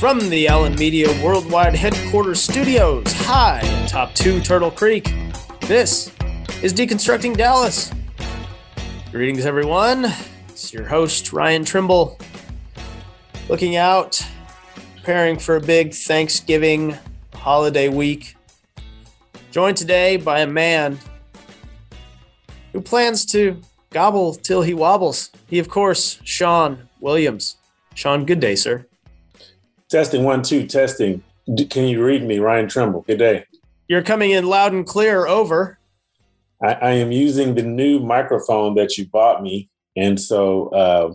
From the Allen Media Worldwide Headquarters Studios, high in top two Turtle Creek, this is Deconstructing Dallas. Greetings, everyone. It's your host, Ryan Trimble, looking out, preparing for a big Thanksgiving holiday week. Joined today by a man who plans to gobble till he wobbles. He, of course, Sean Williams. Sean, good day, sir. Testing one, two, testing. D- Can you read me, Ryan Trimble? Good day. You're coming in loud and clear. Over. I, I am using the new microphone that you bought me, and so uh,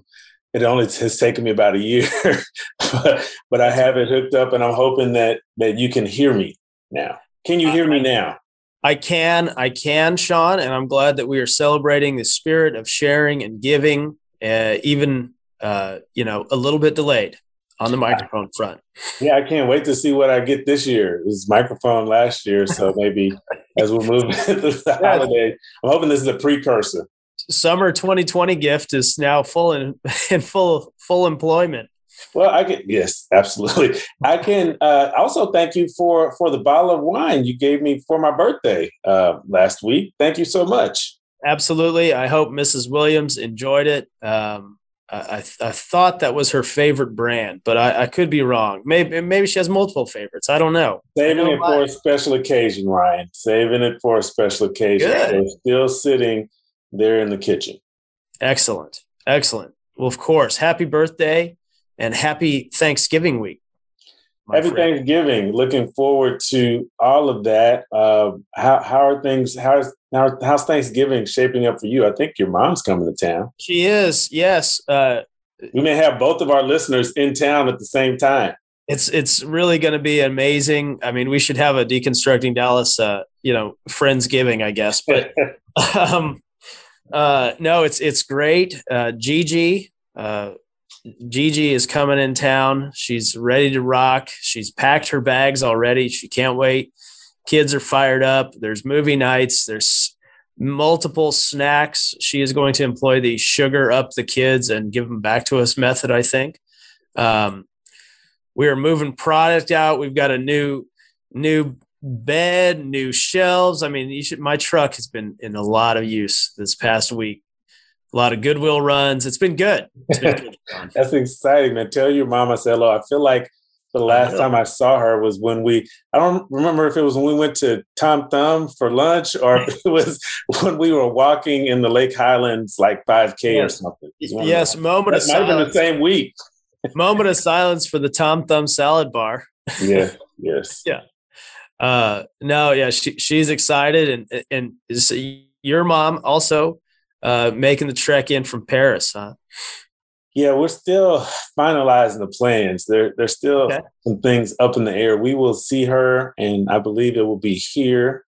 it only has taken me about a year, but, but I have it hooked up, and I'm hoping that that you can hear me now. Can you hear me now? I can, I can, Sean, and I'm glad that we are celebrating the spirit of sharing and giving, uh, even uh, you know, a little bit delayed on the microphone front. Yeah, I can't wait to see what I get this year. It was microphone last year, so maybe as we move through the holiday, I'm hoping this is a precursor. Summer 2020 gift is now full in, in full full employment. Well, I can yes, absolutely. I can uh, also thank you for for the bottle of wine you gave me for my birthday uh, last week. Thank you so much. Absolutely. I hope Mrs. Williams enjoyed it. Um, I, I thought that was her favorite brand, but I, I, could be wrong. Maybe maybe she has multiple favorites. I don't know. Saving know it for a special occasion, Ryan. Saving it for a special occasion. Good. still sitting there in the kitchen. Excellent. Excellent. Well, of course, happy birthday and happy Thanksgiving week. Happy friend. Thanksgiving. Looking forward to all of that. Uh, how, how are things? How's now, how's Thanksgiving shaping up for you? I think your mom's coming to town. She is. Yes. Uh, we may have both of our listeners in town at the same time. It's it's really going to be amazing. I mean, we should have a deconstructing Dallas, uh, you know, friendsgiving, I guess. But um, uh, no, it's it's great. Uh, Gigi, uh, Gigi is coming in town. She's ready to rock. She's packed her bags already. She can't wait kids are fired up. There's movie nights. There's multiple snacks. She is going to employ the sugar up the kids and give them back to us method, I think. Um, we are moving product out. We've got a new, new bed, new shelves. I mean, should, my truck has been in a lot of use this past week. A lot of Goodwill runs. It's been good. It's been good That's exciting, man. Tell your mama, said hello. I feel like the last time I saw her was when we, I don't remember if it was when we went to Tom Thumb for lunch or if it was when we were walking in the Lake Highlands like 5K yes. or something. Yes, moment of silence. Might have been the same week. moment of silence for the Tom Thumb salad bar. yeah, yes. Yeah. Uh, no, yeah, she, she's excited. And, and is your mom also uh, making the trek in from Paris, huh? Yeah, we're still finalizing the plans. There, there's still okay. some things up in the air. We will see her, and I believe it will be here.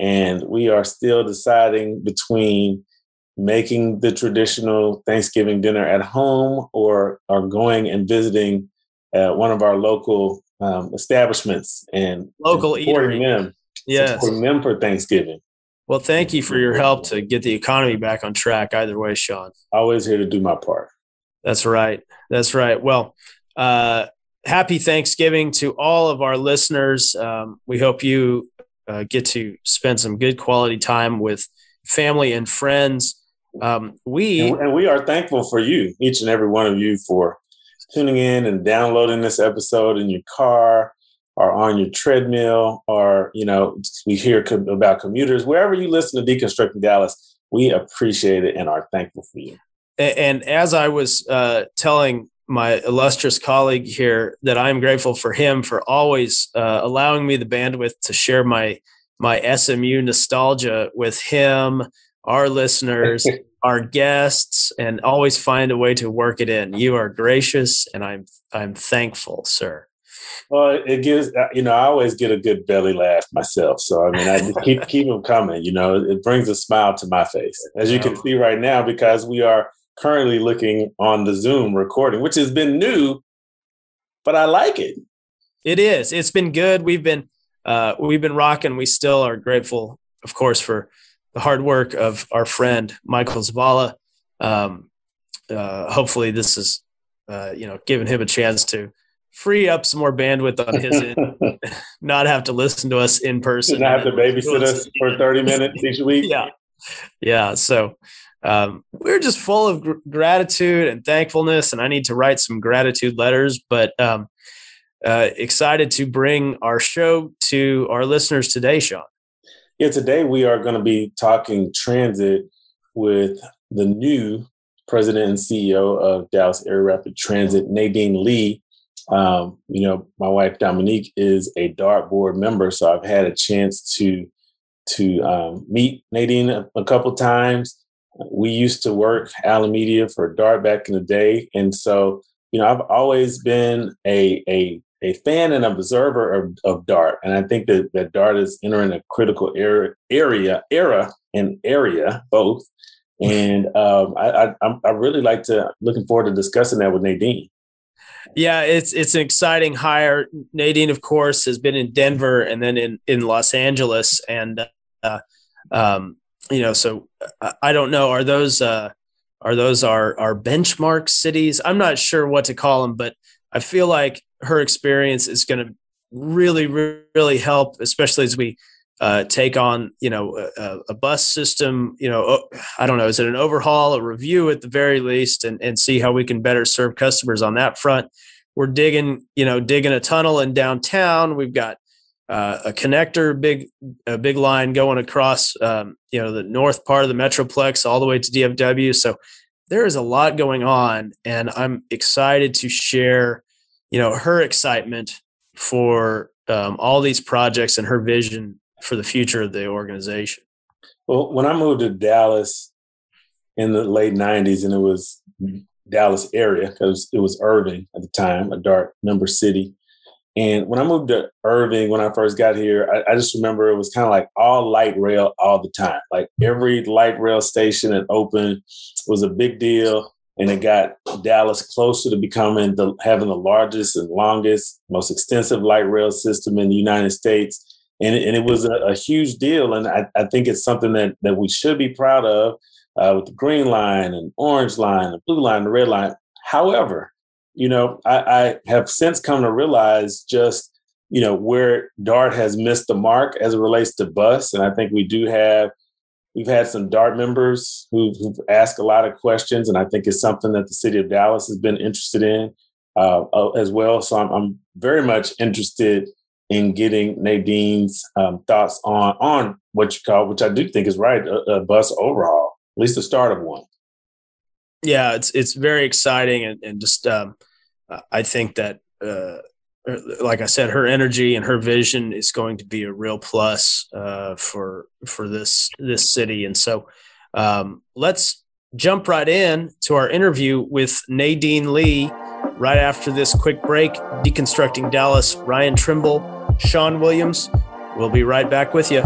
And we are still deciding between making the traditional Thanksgiving dinner at home or are going and visiting uh, one of our local um, establishments and local supporting eatery. them. Yes. Supporting them for Thanksgiving. Well, thank you for your help to get the economy back on track either way, Sean. Always here to do my part. That's right. That's right. Well, uh, happy Thanksgiving to all of our listeners. Um, we hope you uh, get to spend some good quality time with family and friends. Um, we and, we are thankful for you, each and every one of you, for tuning in and downloading this episode in your car or on your treadmill, or you know, we hear about commuters wherever you listen to Deconstructing Dallas. We appreciate it and are thankful for you and as I was uh, telling my illustrious colleague here that I'm grateful for him for always uh, allowing me the bandwidth to share my my SMU nostalgia with him, our listeners, our guests, and always find a way to work it in. You are gracious, and I'm I'm thankful, sir. Well, it gives uh, you know I always get a good belly laugh myself, so I mean I keep keep them coming. You know, it brings a smile to my face, as you can see right now, because we are currently looking on the Zoom recording, which has been new, but I like it. It is. It's been good. We've been uh, we've been rocking. We still are grateful, of course, for the hard work of our friend Michael Zavala. Um, uh, hopefully, this is uh, you know giving him a chance to free up some more bandwidth on his end, not have to listen to us in person. Not have to babysit us for 30 minutes each week. Yeah. Yeah. So um, we're just full of gr- gratitude and thankfulness, and I need to write some gratitude letters, but um, uh, excited to bring our show to our listeners today, Sean. Yeah, today we are going to be talking transit with the new president and CEO of Dallas Area Rapid Transit, Nadine Lee. Um, you know, my wife Dominique is a DART board member, so I've had a chance to to um, meet Nadine a, a couple times. We used to work Alameda for DART back in the day, and so you know I've always been a a a fan and observer of, of DART, and I think that that DART is entering a critical era area era and area both. And um, I, I I really like to looking forward to discussing that with Nadine. Yeah, it's it's an exciting hire. Nadine, of course, has been in Denver and then in in Los Angeles, and uh, um, you know, so uh, I don't know. Are those uh, are those our our benchmark cities? I'm not sure what to call them, but I feel like her experience is going to really really help, especially as we uh, take on you know a, a, bus system you know i don't know is it an overhaul a review at the very least and, and see how we can better serve customers on that front we're digging you know digging a tunnel in downtown we've got uh, a connector big a big line going across um, you know the north part of the metroplex all the way to dfw so there is a lot going on and i'm excited to share you know her excitement for um, all these projects and her vision for the future of the organization? Well, when I moved to Dallas in the late '90s, and it was Dallas area because it was Irving at the time, a DART number city. And when I moved to Irving, when I first got here, I, I just remember it was kind of like all light rail all the time. Like every light rail station that opened was a big deal, and it got Dallas closer to becoming the having the largest and longest, most extensive light rail system in the United States and, and it was a, a huge deal. And I, I, think it's something that, that we should be proud of uh, with the green line and orange line, the blue line, the red line. However, you know, I, I have since come to realize just you know where Dart has missed the mark as it relates to bus, and I think we do have we've had some Dart members who've, who've asked a lot of questions, and I think it's something that the city of Dallas has been interested in uh, as well. So I'm, I'm very much interested in getting Nadine's um, thoughts on on what you call, which I do think is right, a, a, bus overhaul, at least the start of one. Yeah, it's it's very exciting, and, and just um, I think that, uh, er, like I said, her energy and her vision is going to be a real plus uh, for for this this city, and so um, let's jump right in to our interview with Nadine Lee. Right after this quick break, deconstructing Dallas, Ryan Trimble Sean Williams. We'll be right back with you.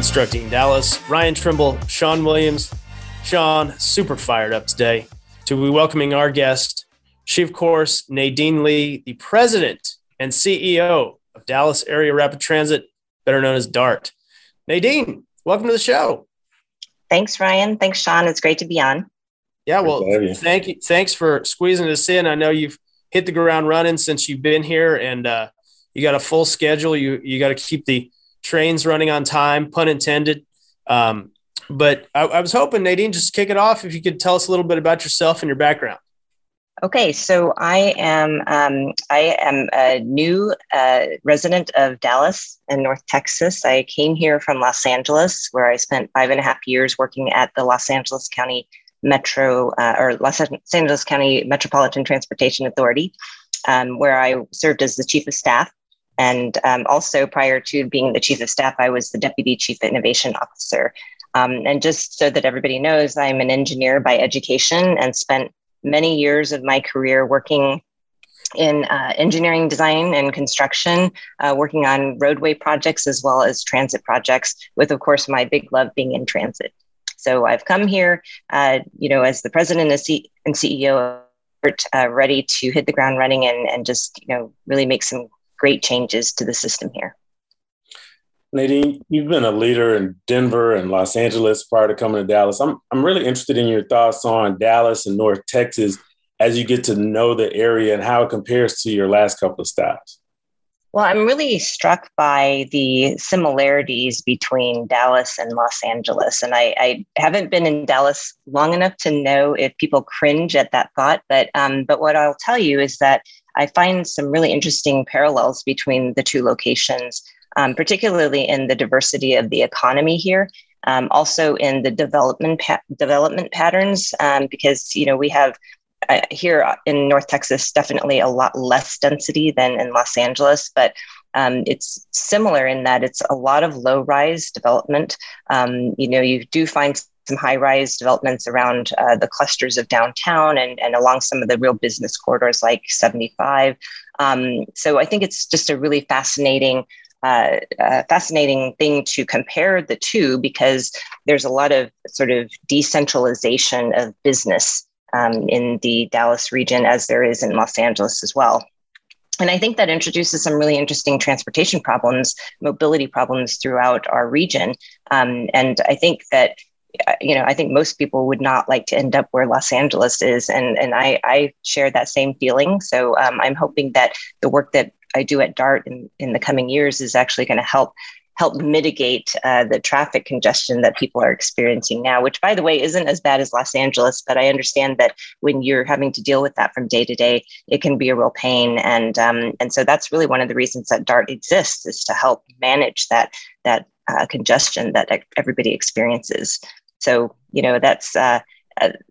Deconstructing Dallas. Ryan Trimble, Sean Williams. Sean, super fired up today to be welcoming our guest. She, of course, Nadine Lee, the president and CEO of Dallas Area Rapid Transit, better known as DART. Nadine, welcome to the show. Thanks, Ryan. Thanks, Sean. It's great to be on. Yeah, well, you. thank you. Thanks for squeezing us in. I know you've hit the ground running since you've been here, and uh, you got a full schedule. You you got to keep the trains running on time, pun intended. Um, but I, I, was hoping, Nadine, just kick it off. If you could tell us a little bit about yourself and your background. Okay, so I am um, I am a new uh, resident of Dallas in North Texas. I came here from Los Angeles, where I spent five and a half years working at the Los Angeles County Metro uh, or Los Angeles County Metropolitan Transportation Authority, um, where I served as the chief of staff and um, also, prior to being the chief of staff, I was the deputy chief innovation officer. Um, and just so that everybody knows, I'm an engineer by education and spent many years of my career working in uh, engineering design and construction, uh, working on roadway projects as well as transit projects, with, of course, my big love being in transit. So I've come here, uh, you know, as the president and, CEO, uh, ready to hit the ground running and, and just, you know, really make some great changes to the system here. Nadine, you've been a leader in Denver and Los Angeles prior to coming to Dallas. I'm, I'm really interested in your thoughts on Dallas and North Texas as you get to know the area and how it compares to your last couple of stops? Well, I'm really struck by the similarities between Dallas and Los Angeles. And I, I, haven't been in Dallas long enough to know if people cringe at that thought. But, um, but what I'll tell you is that I find some really interesting parallels between the two locations, um, particularly in the diversity of the economy here. Um, also in the development pa- development patterns, um, because you know we have uh, here in North Texas, definitely a lot less density than in Los Angeles, but um, it's similar in that it's a lot of low rise development. Um, you know, you do find some high rise developments around uh, the clusters of downtown and, and along some of the real business corridors like 75. Um, so I think it's just a really fascinating. Uh, uh, fascinating thing to compare the two because there's a lot of sort of decentralization of business um, in the Dallas region as there is in Los Angeles as well. And I think that introduces some really interesting transportation problems, mobility problems throughout our region. Um, and I think that uh, you know, I think most people would not like to end up where Los Angeles is, and and I I share that same feeling. So um, I'm hoping that the work that I do at DART in, in the coming years is actually going to help help mitigate uh, the traffic congestion that people are experiencing now, which, by the way, isn't as bad as Los Angeles. But I understand that when you're having to deal with that from day to day, it can be a real pain. And um, and so that's really one of the reasons that DART exists is to help manage that that uh, congestion that everybody experiences. So you know that's. Uh,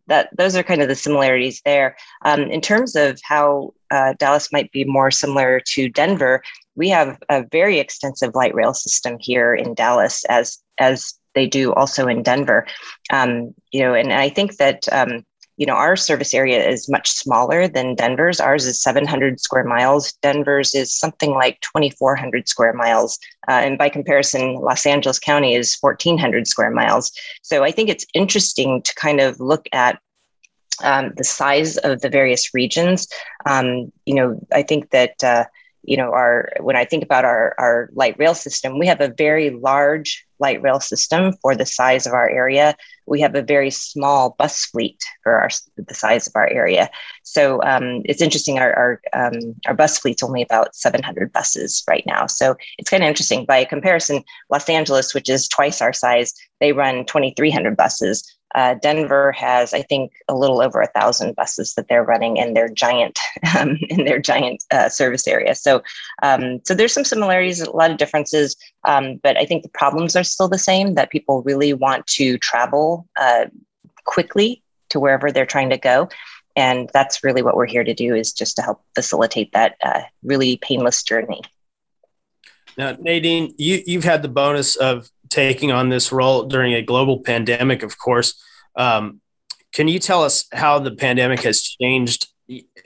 that those are kind of the similarities there. Um, in terms of how uh, Dallas might be more similar to Denver, we have a very extensive light rail system here in Dallas, as as they do also in Denver. Um, you know, and I think that um, you know our service area is much smaller than Denver's. Ours is 700 square miles. Denver's is something like 2,400 square miles, uh, and by comparison, Los Angeles County is 1,400 square miles. So I think it's interesting to kind of look at um, the size of the various regions. Um, you know, I think that uh, you know our when i think about our our light rail system we have a very large light rail system for the size of our area we have a very small bus fleet for our the size of our area. So um, it's interesting our our, um, our bus fleet's only about 700 buses right now. So it's kind of interesting. By comparison los angeles which is twice our size they run 2300 buses uh, Denver has, I think, a little over a thousand buses that they're running in their giant um, in their giant uh, service area. So, um, so there's some similarities, a lot of differences, um, but I think the problems are still the same. That people really want to travel uh, quickly to wherever they're trying to go, and that's really what we're here to do is just to help facilitate that uh, really painless journey. Now, Nadine, you, you've had the bonus of taking on this role during a global pandemic, of course. Um, can you tell us how the pandemic has changed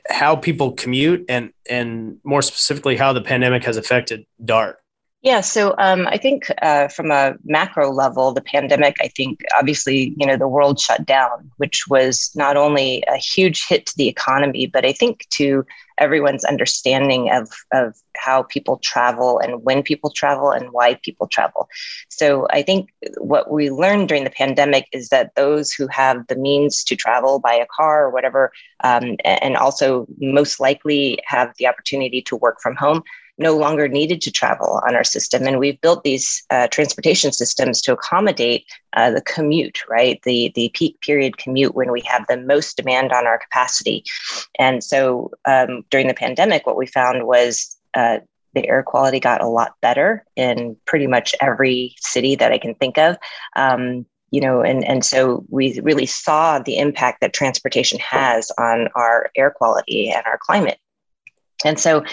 how people commute and and more specifically how the pandemic has affected DART? Yeah, so um, I think uh, from a macro level, the pandemic, I think obviously, you know, the world shut down, which was not only a huge hit to the economy, but I think to everyone's understanding of, of how people travel and when people travel and why people travel. So I think what we learned during the pandemic is that those who have the means to travel by a car or whatever, um, and also most likely have the opportunity to work from home, no longer needed to travel on our system. And we've built these uh, transportation systems to accommodate uh, the commute, right? The, the peak period commute when we have the most demand on our capacity. And so um, during the pandemic, what we found was uh, the air quality got a lot better in pretty much every city that I can think of. Um, you know, and, and so we really saw the impact that transportation has on our air quality and our climate. And so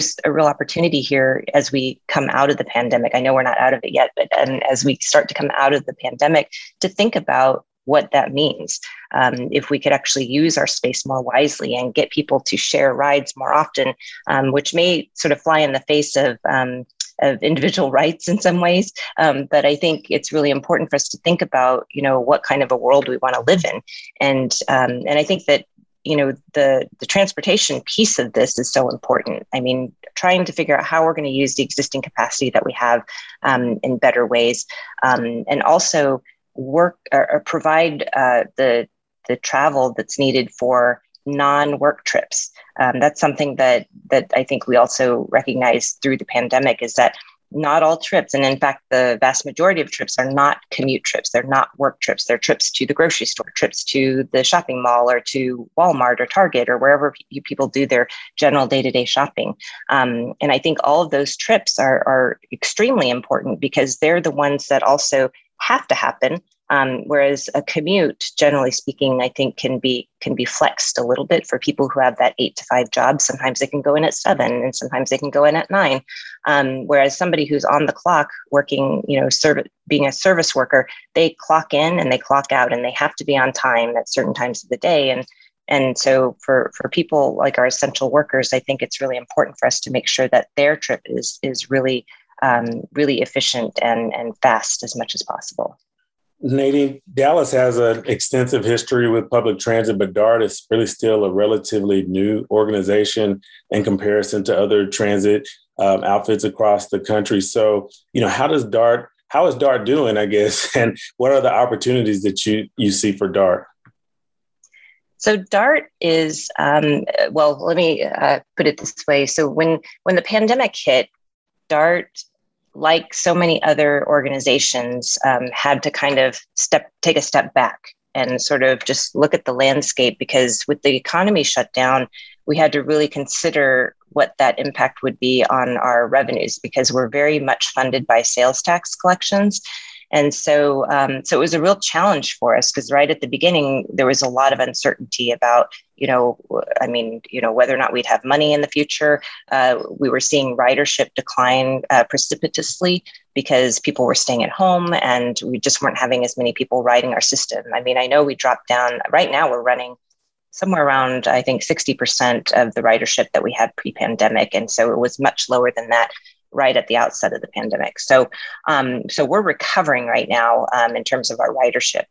there's a real opportunity here as we come out of the pandemic. I know we're not out of it yet, but and as we start to come out of the pandemic, to think about what that means. Um, if we could actually use our space more wisely and get people to share rides more often, um, which may sort of fly in the face of um, of individual rights in some ways. Um, but I think it's really important for us to think about, you know, what kind of a world we want to live in, and um, and I think that you know the the transportation piece of this is so important. I mean, trying to figure out how we're going to use the existing capacity that we have um, in better ways, um, and also work or, or provide uh, the the travel that's needed for non-work trips. Um, that's something that that I think we also recognize through the pandemic is that not all trips, and in fact, the vast majority of trips are not commute trips. They're not work trips. They're trips to the grocery store, trips to the shopping mall, or to Walmart or Target or wherever people do their general day-to-day shopping. Um, and I think all of those trips are are extremely important because they're the ones that also have to happen um, whereas a commute, generally speaking, I think can be can be flexed a little bit for people who have that eight to five job. Sometimes they can go in at seven, and sometimes they can go in at nine. Um, whereas somebody who's on the clock working, you know, serv- being a service worker, they clock in and they clock out, and they have to be on time at certain times of the day. And and so for for people like our essential workers, I think it's really important for us to make sure that their trip is is really um, really efficient and and fast as much as possible. Nadine, Dallas has an extensive history with public transit, but DART is really still a relatively new organization in comparison to other transit um, outfits across the country. So, you know, how does DART, how is DART doing, I guess, and what are the opportunities that you, you see for DART? So DART is um, well. Let me uh, put it this way. So when when the pandemic hit, DART like so many other organizations, um, had to kind of step take a step back and sort of just look at the landscape because with the economy shut down, we had to really consider what that impact would be on our revenues because we're very much funded by sales tax collections. And so, um, so it was a real challenge for us because right at the beginning there was a lot of uncertainty about, you know, I mean, you know, whether or not we'd have money in the future. Uh, we were seeing ridership decline uh, precipitously because people were staying at home and we just weren't having as many people riding our system. I mean, I know we dropped down. Right now, we're running somewhere around I think 60% of the ridership that we had pre-pandemic, and so it was much lower than that right at the outset of the pandemic. So, um, so we're recovering right now um, in terms of our ridership.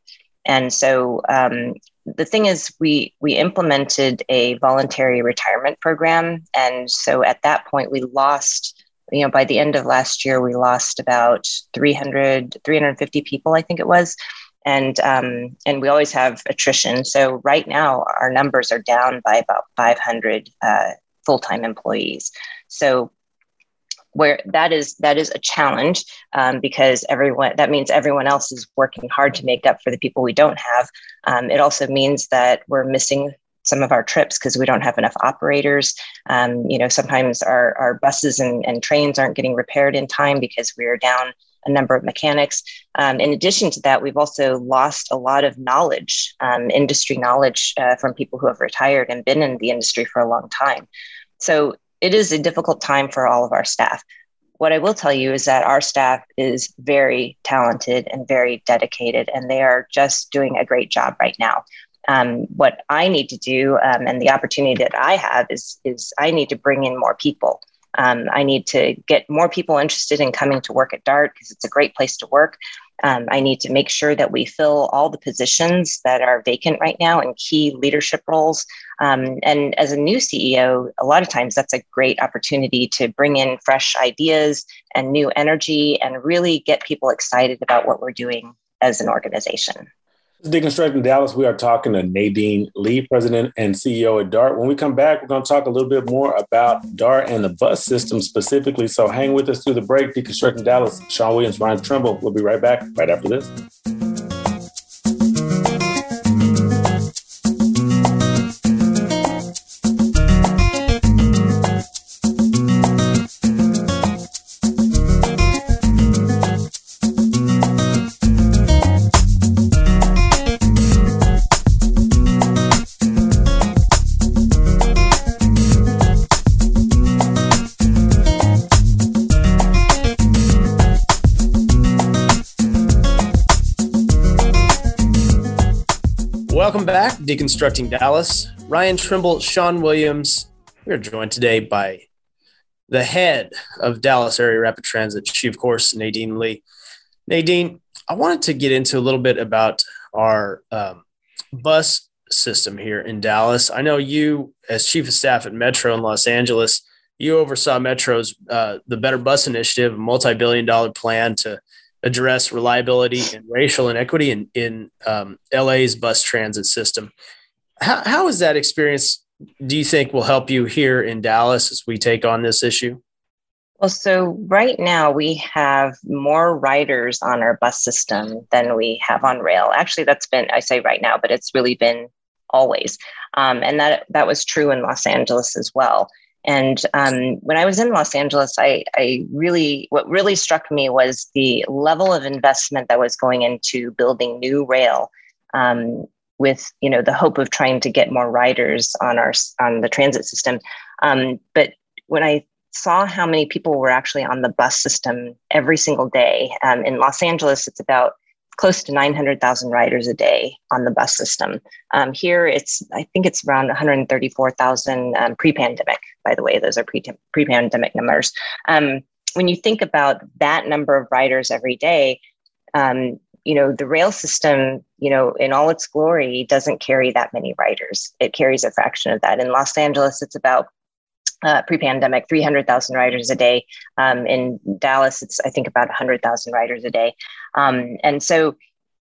And so um, the thing is, we we implemented a voluntary retirement program, and so at that point we lost. You know, by the end of last year, we lost about 300, 350 people, I think it was, and um, and we always have attrition. So right now, our numbers are down by about 500 uh, full time employees. So where that is that is a challenge um, because everyone that means everyone else is working hard to make up for the people we don't have. Um, it also means that we're missing some of our trips because we don't have enough operators. Um, you know, sometimes our, our buses and, and trains aren't getting repaired in time because we are down a number of mechanics. Um, in addition to that, we've also lost a lot of knowledge, um, industry knowledge uh, from people who have retired and been in the industry for a long time. So it is a difficult time for all of our staff. What I will tell you is that our staff is very talented and very dedicated, and they are just doing a great job right now. Um, what I need to do, um, and the opportunity that I have, is is I need to bring in more people. Um, I need to get more people interested in coming to work at DART because it's a great place to work. Um, I need to make sure that we fill all the positions that are vacant right now in key leadership roles. Um, and as a new CEO, a lot of times that's a great opportunity to bring in fresh ideas and new energy and really get people excited about what we're doing as an organization. Deconstructing Dallas, we are talking to Nadine Lee, President and CEO at DART. When we come back, we're going to talk a little bit more about DART and the bus system specifically. So hang with us through the break. Deconstructing Dallas, Sean Williams, Ryan Trimble. We'll be right back right after this. Deconstructing Dallas. Ryan Trimble, Sean Williams. We are joined today by the head of Dallas Area Rapid Transit, she, of course, Nadine Lee. Nadine, I wanted to get into a little bit about our um, bus system here in Dallas. I know you, as chief of staff at Metro in Los Angeles, you oversaw Metro's uh, the Better Bus Initiative, a multi-billion-dollar plan to address reliability and racial inequity in, in um, LA's bus transit system. How, how is that experience, do you think, will help you here in Dallas as we take on this issue? Well, so right now we have more riders on our bus system than we have on rail. Actually, that's been, I say right now, but it's really been always. Um, and that, that was true in Los Angeles as well. And um, when I was in Los Angeles, I, I really, what really struck me was the level of investment that was going into building new rail um, with, you know, the hope of trying to get more riders on our, on the transit system. Um, but when I saw how many people were actually on the bus system every single day, um, in Los Angeles, it's about close to 900,000 riders a day on the bus system. Um, here, it's I think it's around 134,000 um, pre-pandemic. By the way, those are pre- pre-pandemic numbers. Um, when you think about that number of riders every day, um, you know the rail system, you know, in all its glory, doesn't carry that many riders. It carries a fraction of that. In Los Angeles, it's about uh, pre-pandemic 300,000 riders a day. Um, in Dallas, it's I think about 100,000 riders a day. Um, and so,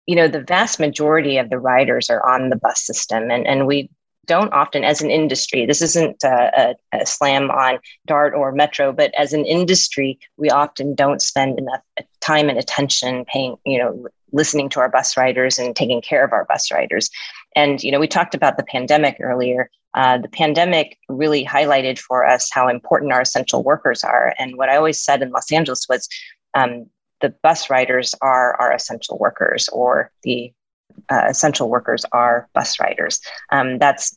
you know, the vast majority of the riders are on the bus system, and and we don't often, as an industry, this isn't a, a, a slam on DART or Metro, but as an industry, we often don't spend enough time and attention paying, you know, listening to our bus riders and taking care of our bus riders. And you know, we talked about the pandemic earlier. Uh, the pandemic really highlighted for us how important our essential workers are. And what I always said in Los Angeles was um, the bus riders are our essential workers, or the uh, essential workers are bus riders. Um, that's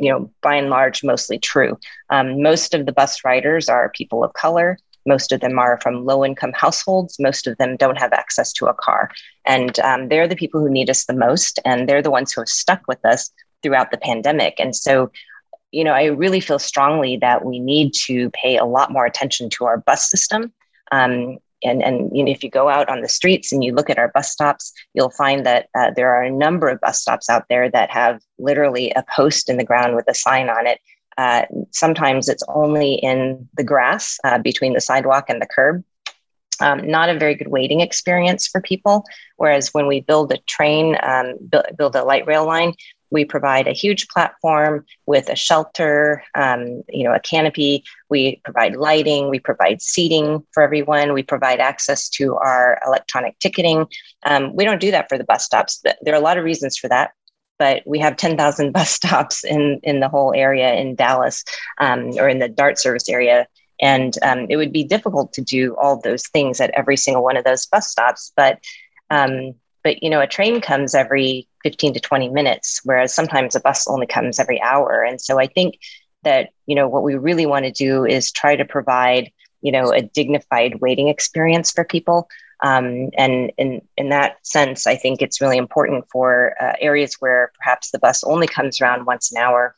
you know, by and large, mostly true. Um, most of the bus riders are people of color. Most of them are from low income households. Most of them don't have access to a car. And um, they're the people who need us the most. And they're the ones who have stuck with us throughout the pandemic. And so, you know, I really feel strongly that we need to pay a lot more attention to our bus system. Um, and and you know, if you go out on the streets and you look at our bus stops, you'll find that uh, there are a number of bus stops out there that have literally a post in the ground with a sign on it. Uh, sometimes it's only in the grass uh, between the sidewalk and the curb. Um, not a very good waiting experience for people. Whereas when we build a train, um, build, build a light rail line, we provide a huge platform with a shelter, um, you know, a canopy. We provide lighting. We provide seating for everyone. We provide access to our electronic ticketing. Um, we don't do that for the bus stops. There are a lot of reasons for that, but we have 10,000 bus stops in in the whole area in Dallas um, or in the DART service area. And um, it would be difficult to do all those things at every single one of those bus stops. But um, but you know, a train comes every 15 to 20 minutes, whereas sometimes a bus only comes every hour. And so I think that, you know, what we really want to do is try to provide, you know, a dignified waiting experience for people. Um, and in, in that sense, I think it's really important for uh, areas where perhaps the bus only comes around once an hour.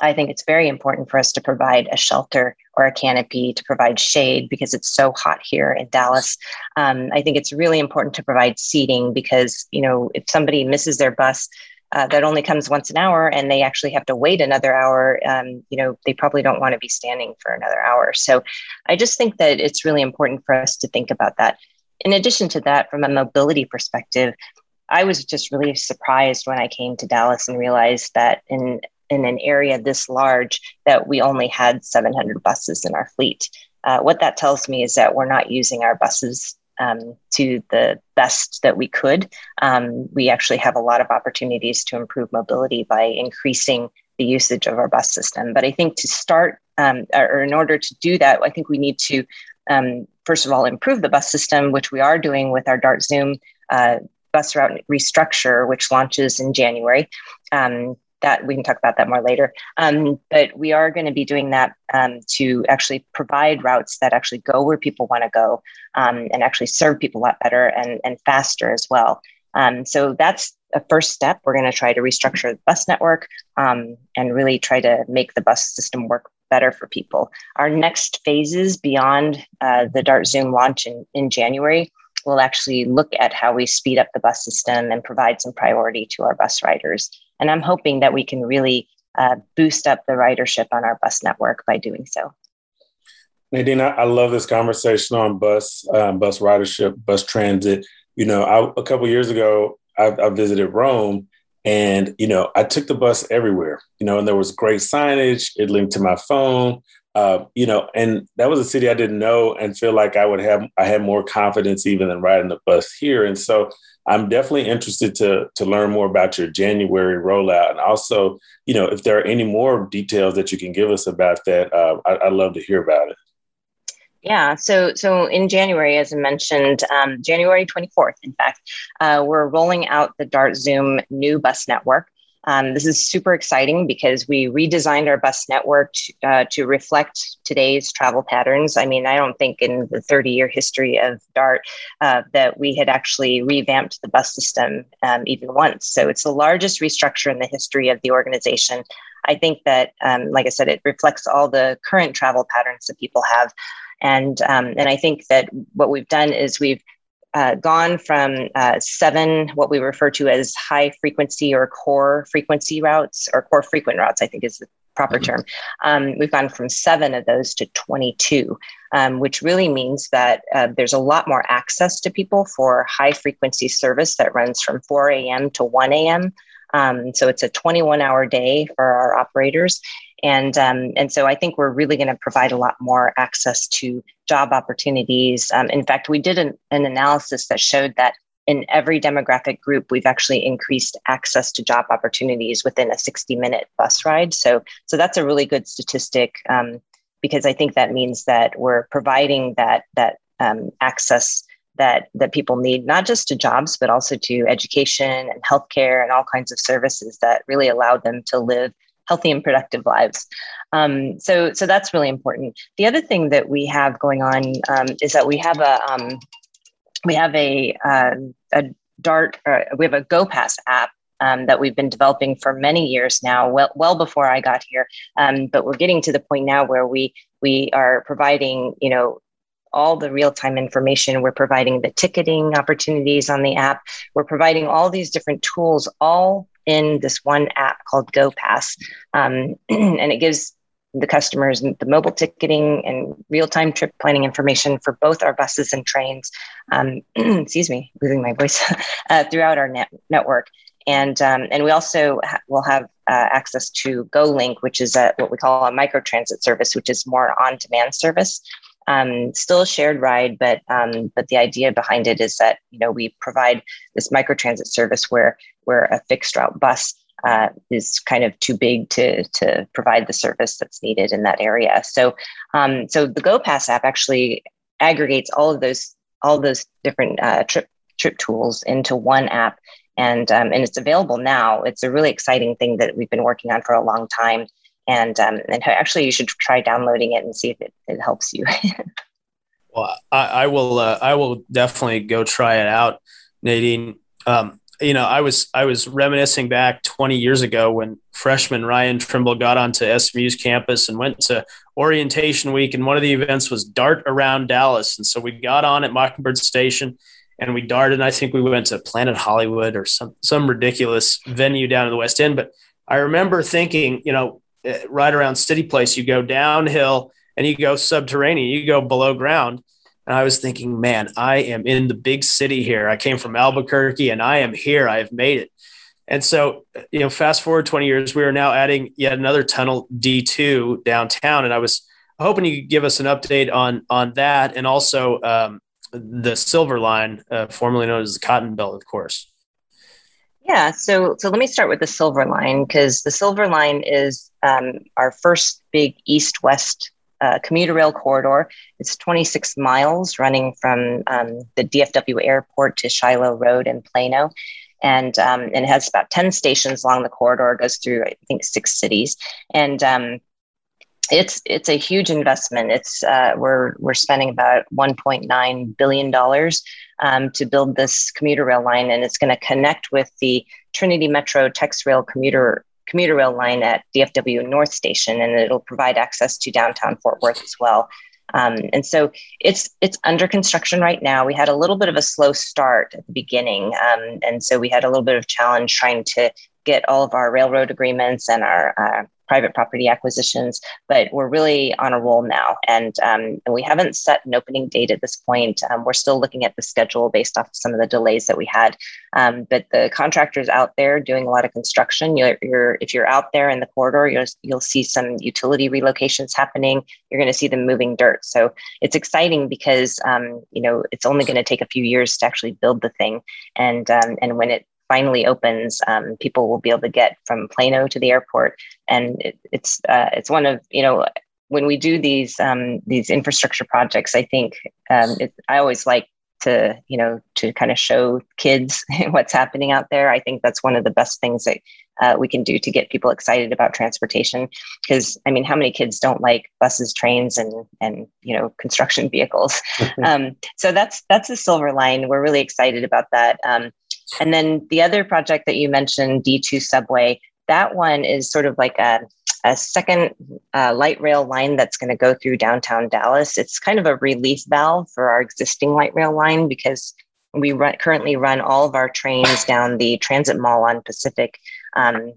I think it's very important for us to provide a shelter or a canopy to provide shade because it's so hot here in Dallas. Um, I think it's really important to provide seating because, you know, if somebody misses their bus, uh, that only comes once an hour and they actually have to wait another hour um, you know they probably don't want to be standing for another hour. So i just think that it's really important for us to think about that in addition to that from a mobility perspective i was just really surprised when i came to dallas and realized that in in an area this large that we only had 700 buses in our fleet. Uh, what that tells me is that we're not using our buses um, to the best that we could. Um, we actually have a lot of opportunities to improve mobility by increasing the usage of our bus system. But I think to start, um, or in order to do that, I think we need to, um, first of all, improve the bus system, which we are doing with our Dart Zoom uh, bus route restructure, which launches in January. Um, that we can talk about that more later. Um, but we are going to be doing that um, to actually provide routes that actually go where people want to go um, and actually serve people a lot better and, and faster as well. Um, so that's a first step. We're going to try to restructure the bus network um, and really try to make the bus system work better for people. Our next phases beyond uh, the Dart Zoom launch in, in January will actually look at how we speed up the bus system and provide some priority to our bus riders. And I'm hoping that we can really uh, boost up the ridership on our bus network by doing so. Nadine, I, I love this conversation on bus, um, bus ridership, bus transit. You know, I, a couple years ago, I, I visited Rome, and you know, I took the bus everywhere. You know, and there was great signage. It linked to my phone. Uh, you know, and that was a city I didn't know and feel like I would have I had more confidence even than riding the bus here. And so I'm definitely interested to to learn more about your January rollout, and also, you know, if there are any more details that you can give us about that, uh, I, would love to hear about it. Yeah, so so in January, as I mentioned, um, January 24th, in fact, uh, we're rolling out the Dart Zoom new bus network. Um, this is super exciting because we redesigned our bus network to, uh, to reflect today's travel patterns. I mean, I don't think in the 30 year history of DART uh, that we had actually revamped the bus system um, even once. So it's the largest restructure in the history of the organization. I think that, um, like I said, it reflects all the current travel patterns that people have. And um, and I think that what we've done is we've uh, gone from uh, seven, what we refer to as high frequency or core frequency routes, or core frequent routes, I think is the proper mm-hmm. term. Um, we've gone from seven of those to 22, um, which really means that uh, there's a lot more access to people for high frequency service that runs from 4 a.m. to 1 a.m. Um, so it's a 21 hour day for our operators. And, um, and so I think we're really going to provide a lot more access to job opportunities. Um, in fact, we did an, an analysis that showed that in every demographic group, we've actually increased access to job opportunities within a 60 minute bus ride. So, so that's a really good statistic um, because I think that means that we're providing that, that um, access that that people need not just to jobs but also to education and healthcare and all kinds of services that really allow them to live healthy and productive lives. Um, so, so that's really important. The other thing that we have going on um, is that we have a um, we have a uh, a Dart uh, we have a GoPass app um, that we've been developing for many years now, well, well before I got here. Um, but we're getting to the point now where we we are providing, you know, all the real time information. We're providing the ticketing opportunities on the app. We're providing all these different tools, all in this one app called GoPass. Um, and it gives the customers the mobile ticketing and real-time trip planning information for both our buses and trains. Um, excuse me, losing my voice uh, throughout our net- network. And, um, and we also ha- will have uh, access to GoLink, which is a, what we call a microtransit service, which is more on-demand service um, still a shared ride, but um, but the idea behind it is that you know we provide this microtransit service where where a fixed route bus uh, is kind of too big to to provide the service that's needed in that area. So um, so the GoPass app actually aggregates all of those all those different uh, trip trip tools into one app. And, um, and it's available now. It's a really exciting thing that we've been working on for a long time and um, and actually you should try downloading it and see if it, it helps you. well, I, I will uh, I will definitely go try it out, Nadine. Um, you know, I was I was reminiscing back 20 years ago when freshman Ryan Trimble got onto SMU's campus and went to orientation week, and one of the events was dart around Dallas, and so we got on at Mockingbird Station and we darted. I think we went to Planet Hollywood or some some ridiculous venue down in the West End, but I remember thinking, you know, right around City Place, you go downhill and you go subterranean, you go below ground. And I was thinking, man, I am in the big city here. I came from Albuquerque and I am here. I have made it. And so, you know, fast forward 20 years, we are now adding yet another tunnel D2 downtown. And I was hoping you could give us an update on on that and also um, the Silver Line, uh, formerly known as the Cotton Belt, of course. Yeah, so so let me start with the Silver Line because the Silver Line is um, our first big east-west uh, commuter rail corridor. It's 26 miles running from um, the DFW airport to Shiloh Road in Plano. And, um, and it has about 10 stations along the corridor, it goes through, I think, six cities. And um, it's it's a huge investment. It's uh, we're we're spending about 1.9 billion dollars um, to build this commuter rail line, and it's going to connect with the Trinity Metro TEXRail commuter commuter rail line at DFW North Station, and it'll provide access to downtown Fort Worth as well. Um, and so it's it's under construction right now. We had a little bit of a slow start at the beginning, um, and so we had a little bit of challenge trying to get all of our railroad agreements and our uh, private property acquisitions, but we're really on a roll now. And, um, we haven't set an opening date at this point. Um, we're still looking at the schedule based off of some of the delays that we had. Um, but the contractors out there doing a lot of construction, you're, you're, if you're out there in the corridor, you'll, you'll see some utility relocations happening. You're going to see them moving dirt. So it's exciting because, um, you know, it's only going to take a few years to actually build the thing. And, um, and when it finally opens, um, people will be able to get from Plano to the airport, and it, it's uh, it's one of you know when we do these um, these infrastructure projects, I think um, it, I always like to you know to kind of show kids what's happening out there. I think that's one of the best things that uh, we can do to get people excited about transportation. Because I mean, how many kids don't like buses, trains, and and you know construction vehicles? um, so that's that's the silver line. We're really excited about that. And then the other project that you mentioned, D2 Subway, that one is sort of like a, a second uh, light rail line that's going to go through downtown Dallas. It's kind of a relief valve for our existing light rail line because we run, currently run all of our trains down the transit mall on Pacific. Um,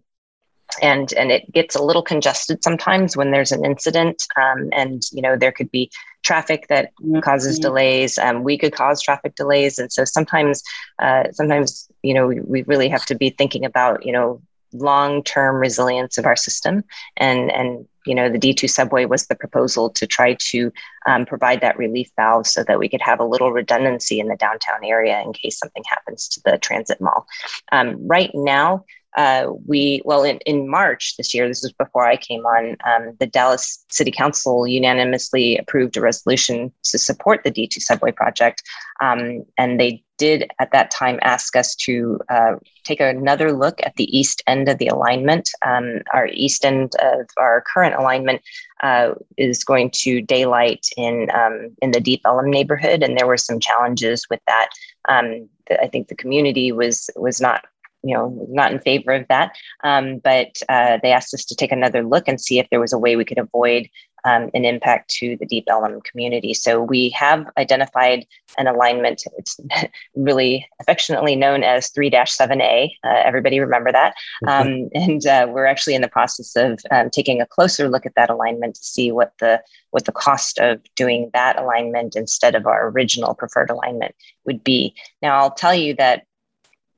and and it gets a little congested sometimes when there's an incident um, and you know there could be traffic that causes mm-hmm. delays um, we could cause traffic delays and so sometimes uh, sometimes you know we, we really have to be thinking about you know long-term resilience of our system and and you know the d2 subway was the proposal to try to um, provide that relief valve so that we could have a little redundancy in the downtown area in case something happens to the transit mall um, right now uh, we well in, in march this year this was before i came on um, the dallas city council unanimously approved a resolution to support the d2 subway project. Um, and they did at that time ask us to uh, take another look at the east end of the alignment. Um, our east end of our current alignment uh, is going to daylight in um, in the deep ellum neighborhood. And there were some challenges with that. Um, I think the community was was not you know not in favor of that. Um, but uh, they asked us to take another look and see if there was a way we could avoid um, an impact to the deep ellum community. So we have identified an alignment. It's really affectionately known as 3-7a uh, everybody remember that. Um, and uh, we're actually in the process of um, taking a closer look at that alignment to see what the what the cost of doing that alignment instead of our original preferred alignment would be. Now i'll tell you that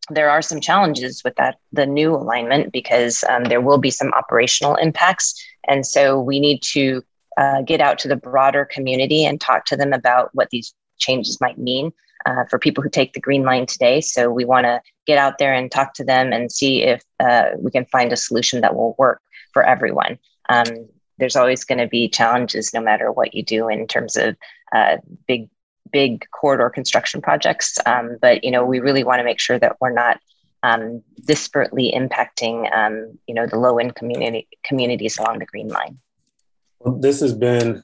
there are some challenges with that the new alignment because um, there will be some operational impacts. And so we need to uh, get out to the broader community and talk to them about what these changes might mean uh, for people who take the green line today. So we want to get out there and talk to them and see if uh, we can find a solution that will work for everyone. Um, there's always going to be challenges no matter what you do in terms of uh, big big corridor construction projects. Um, but you know, we really want to make sure that we're not um, disparately impacting um, you know the low end community communities along the Green Line. This has been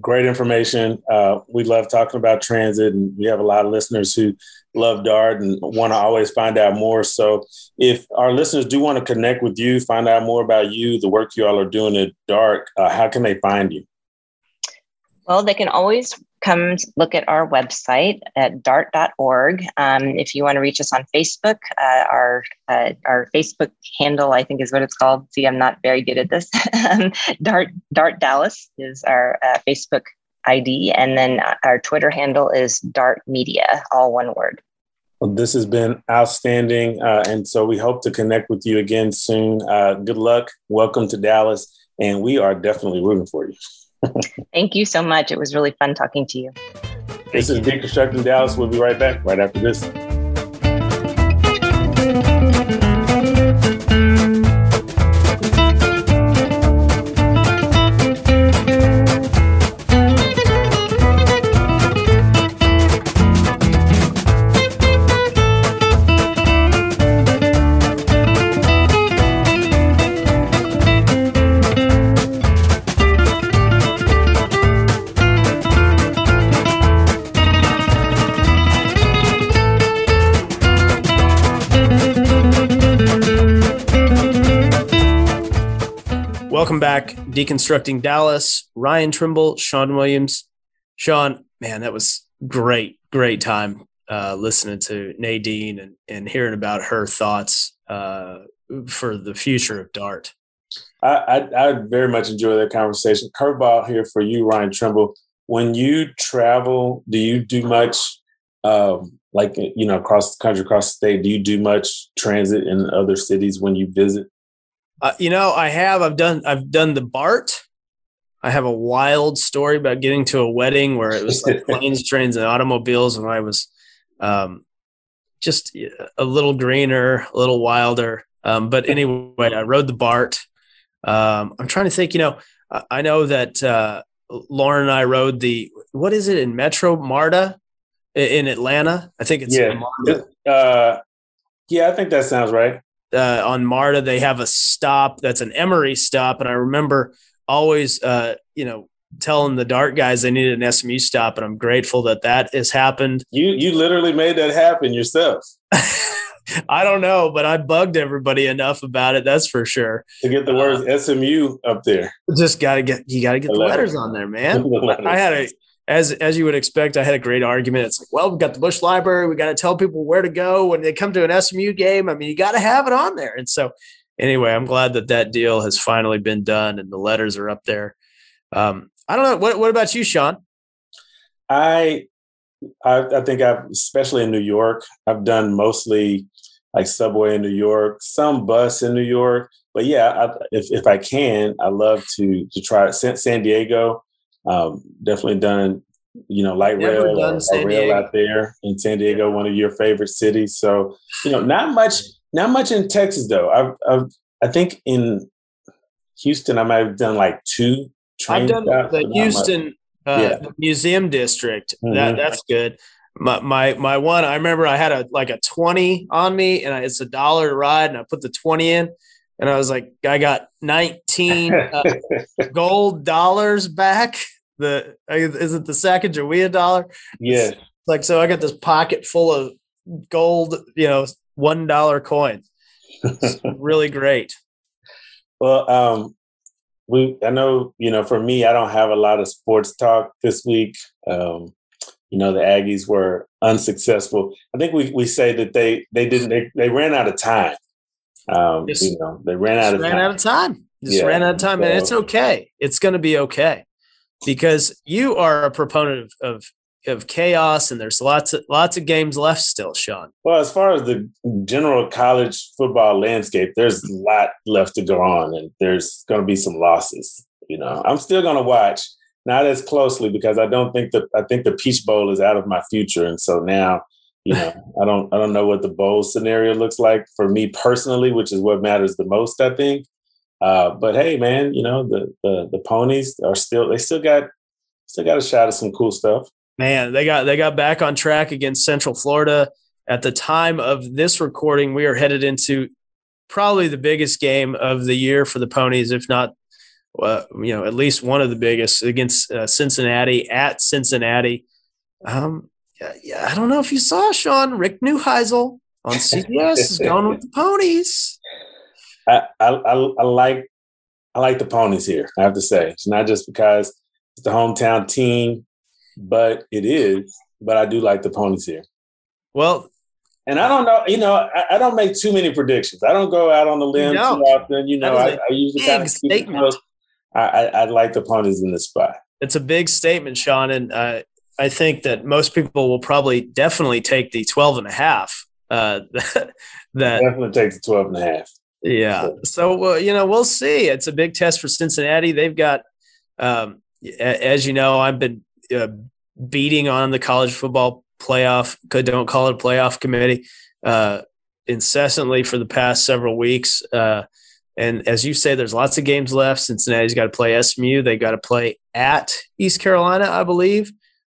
great information. Uh, we love talking about transit, and we have a lot of listeners who love DART and want to always find out more. So, if our listeners do want to connect with you, find out more about you, the work you all are doing at DART, uh, how can they find you? Well, they can always come look at our website at dart.org. Um, if you want to reach us on Facebook, uh, our uh, our Facebook handle, I think, is what it's called. See, I'm not very good at this. Dart Dart Dallas is our uh, Facebook ID, and then our Twitter handle is Dart Media, all one word. Well, this has been outstanding, uh, and so we hope to connect with you again soon. Uh, good luck. Welcome to Dallas, and we are definitely rooting for you. Thank you so much. It was really fun talking to you. This is Deconstructing Dallas. We'll be right back right after this. Deconstructing Dallas. Ryan Trimble, Shawn Williams. Shawn, man, that was great, great time uh, listening to Nadine and, and hearing about her thoughts uh, for the future of Dart. I, I, I very much enjoy that conversation. Curveball here for you, Ryan Trimble. When you travel, do you do much, um, like you know, across the country, across the state? Do you do much transit in other cities when you visit? Uh, you know, I have. I've done. I've done the BART. I have a wild story about getting to a wedding where it was like planes, trains, and automobiles, and I was um, just a little greener, a little wilder. Um, but anyway, I rode the BART. Um, I'm trying to think. You know, I know that uh, Lauren and I rode the what is it in Metro MARTA in Atlanta? I think it's yeah. Uh, yeah, I think that sounds right uh, on MARTA, they have a stop that's an Emory stop. And I remember always, uh, you know, telling the Dart guys they needed an SMU stop. And I'm grateful that that has happened. You, you literally made that happen yourself. I don't know, but I bugged everybody enough about it. That's for sure. To get the words uh, SMU up there. Just got to get, you got to get the, the letters. letters on there, man. the I had a, as as you would expect, I had a great argument. It's like, well, we've got the Bush Library. We got to tell people where to go when they come to an SMU game. I mean, you got to have it on there. And so, anyway, I'm glad that that deal has finally been done and the letters are up there. Um, I don't know. What What about you, Shawn? I, I I think I've especially in New York. I've done mostly like subway in New York, some bus in New York. But yeah, I, if if I can, I love to to try it. San Diego. Um, definitely done, you know, light Never rail or, or rail out there in San Diego, one of your favorite cities. So, you know, not much, not much in Texas though. I've, I've I think in Houston, I might have done like two. I've done stops, the Houston uh, yeah. museum district. Mm-hmm. That that's good. My, my my one, I remember I had a like a twenty on me, and it's a dollar ride, and I put the twenty in and I was like, I got 19 uh, gold dollars back. The is it the Sacagawea dollar? Yeah. like so, I got this pocket full of gold, you know, one dollar coins. really great. Well, um, we I know you know for me, I don't have a lot of sports talk this week. Um, you know, the Aggies were unsuccessful. I think we we say that they they didn't they, they ran out of time. Um, just, you know, they ran out of ran time. out of time. Just yeah. ran out of time, so, and it's okay. It's going to be okay because you are a proponent of, of of chaos, and there's lots of lots of games left still, Shawn. Well, as far as the general college football landscape, there's a lot left to go on, and there's going to be some losses. You know, I'm still going to watch, not as closely because I don't think that I think the Peach Bowl is out of my future, and so now you know, I don't I don't know what the bowl scenario looks like for me personally, which is what matters the most, I think. Uh, but hey, man, you know the, the the ponies are still they still got still got a shot at some cool stuff. Man, they got they got back on track against Central Florida. At the time of this recording, we are headed into probably the biggest game of the year for the ponies, if not, uh, you know, at least one of the biggest against uh, Cincinnati at Cincinnati. Um, yeah, I don't know if you saw Shawn Rick Neuheisel on CBS is going with the ponies. I, I, I like I like the ponies here. I have to say it's not just because it's the hometown team, but it is. But I do like the ponies here. Well, and I don't know, you know, I, I don't make too many predictions. I don't go out on the limb too often. You know, I, I, usually kind of statement. I, I, I like the ponies in this spot. It's a big statement, Shawn, and uh, I think that most people will probably definitely take the 12 and a half. Uh, that, definitely take the 12 and a half. Yeah. So, uh, you know, we'll see. It's a big test for Cincinnati. They've got, um, as you know, I've been uh, beating on the college football playoff, don't call it a playoff committee, uh, incessantly for the past several weeks. Uh, and as you say, there's lots of games left. Cincinnati's got to play SMU. They got to play at East Carolina, I believe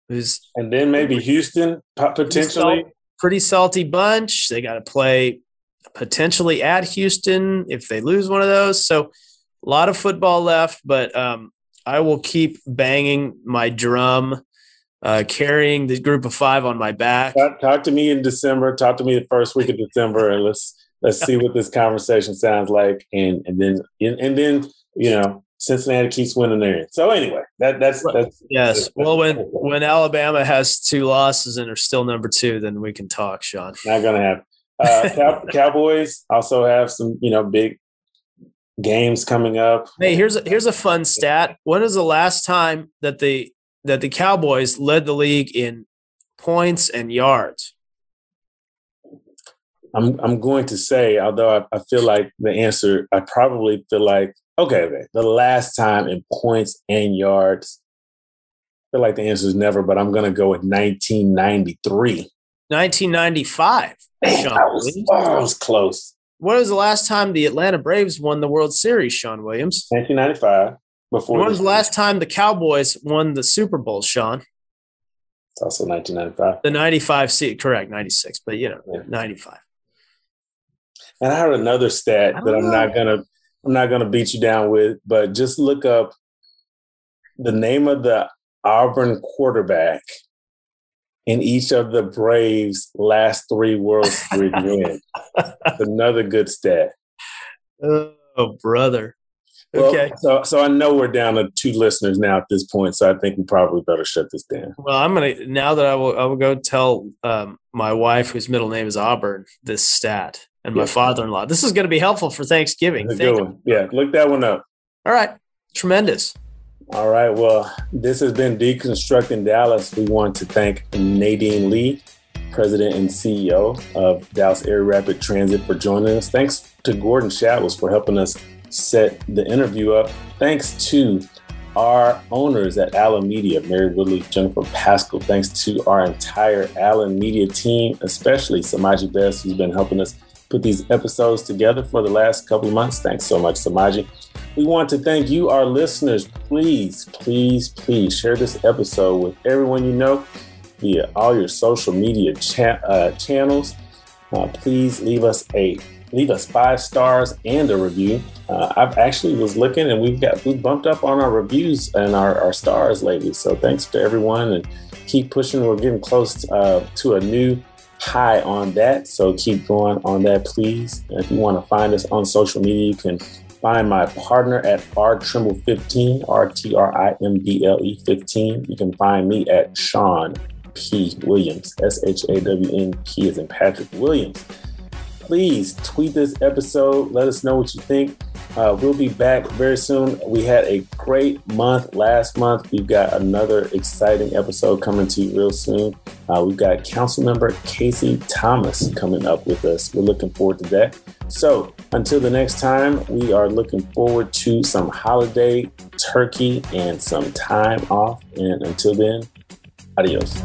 who's and then maybe Houston potentially pretty, salty bunch. They got to play potentially at Houston if they lose one of those. So a lot of football left, but um, I will keep banging my drum, uh, carrying the group of five on my back. Talk, talk, to me in December. Talk to me the first week of December, and let's let's see what this conversation sounds like, and and then and, and then you know Cincinnati keeps winning there. So anyway, that that's that's yes. That's, well, when when Alabama has two losses and are still number two, then we can talk, Shawn. Not gonna happen. Uh, Cow- Cowboys also have some you know big games coming up. Hey, here's a, here's a fun stat. When is the last time that the that the Cowboys led the league in points and yards? I'm I'm going to say, although I, I feel like the answer, I probably feel like okay, okay, the last time in points and yards. I feel like the answer is never, but I'm going to go with 1993. 1995. Damn, that was, oh, was close. When was the last time the Atlanta Braves won the World Series, Shawn Williams? 1995. Before when was the last time the Cowboys won the Super Bowl, Shawn? It's also 1995. The 95 seat, correct, 96, but you know, yeah. 95. And I heard another stat that I'm know. not gonna I'm not gonna beat you down with, but just look up the name of the Auburn quarterback in each of the Braves' last three World Series wins. Another good stat. Oh, brother. Okay. So so I know we're down to two listeners now at this point, so I think we probably better shut this down. Well, I'm gonna now that I will I will go tell um, my wife, whose middle name is Auburn, this stat, and my father-in-law. This is going to be helpful for Thanksgiving. Thank good one. Yeah, look that one up. All right, tremendous. All right. Well, this has been Deconstructing Dallas. We want to thank Nadine Lee, President and CEO of Dallas Area Rapid Transit, for joining us. Thanks to Gordon Shattles for helping us set the interview up. Thanks to our owners at Allen Media, Mary Woodley, Jennifer Pascal. Thanks to our entire Allen Media team, especially Samaji Best, who's been helping us put these episodes together for the last couple of months. Thanks so much, Samaji. We want to thank you, our listeners. Please, please, please share this episode with everyone you know via all your social media cha- uh, channels. Uh, please leave us a leave us five stars and a review. Uh, I've actually was looking and we've got we bumped up on our reviews and our, our stars lately. So thanks to everyone and keep pushing. We're getting close uh, to a new high on that. So keep going on that, please. And if you want to find us on social media, you can find my partner at R Trimble 15, R T R I M B L E 15. You can find me at Shawn P. Williams, S H A W N P as in Patrick Williams. Please tweet this episode. Let us know what you think. Uh, we'll be back very soon. We had a great month last month. We've got another exciting episode coming to you real soon. Uh, we've got Council Member Casey Thomas coming up with us. We're looking forward to that. So until the next time, we are looking forward to some holiday turkey and some time off. And until then, adios.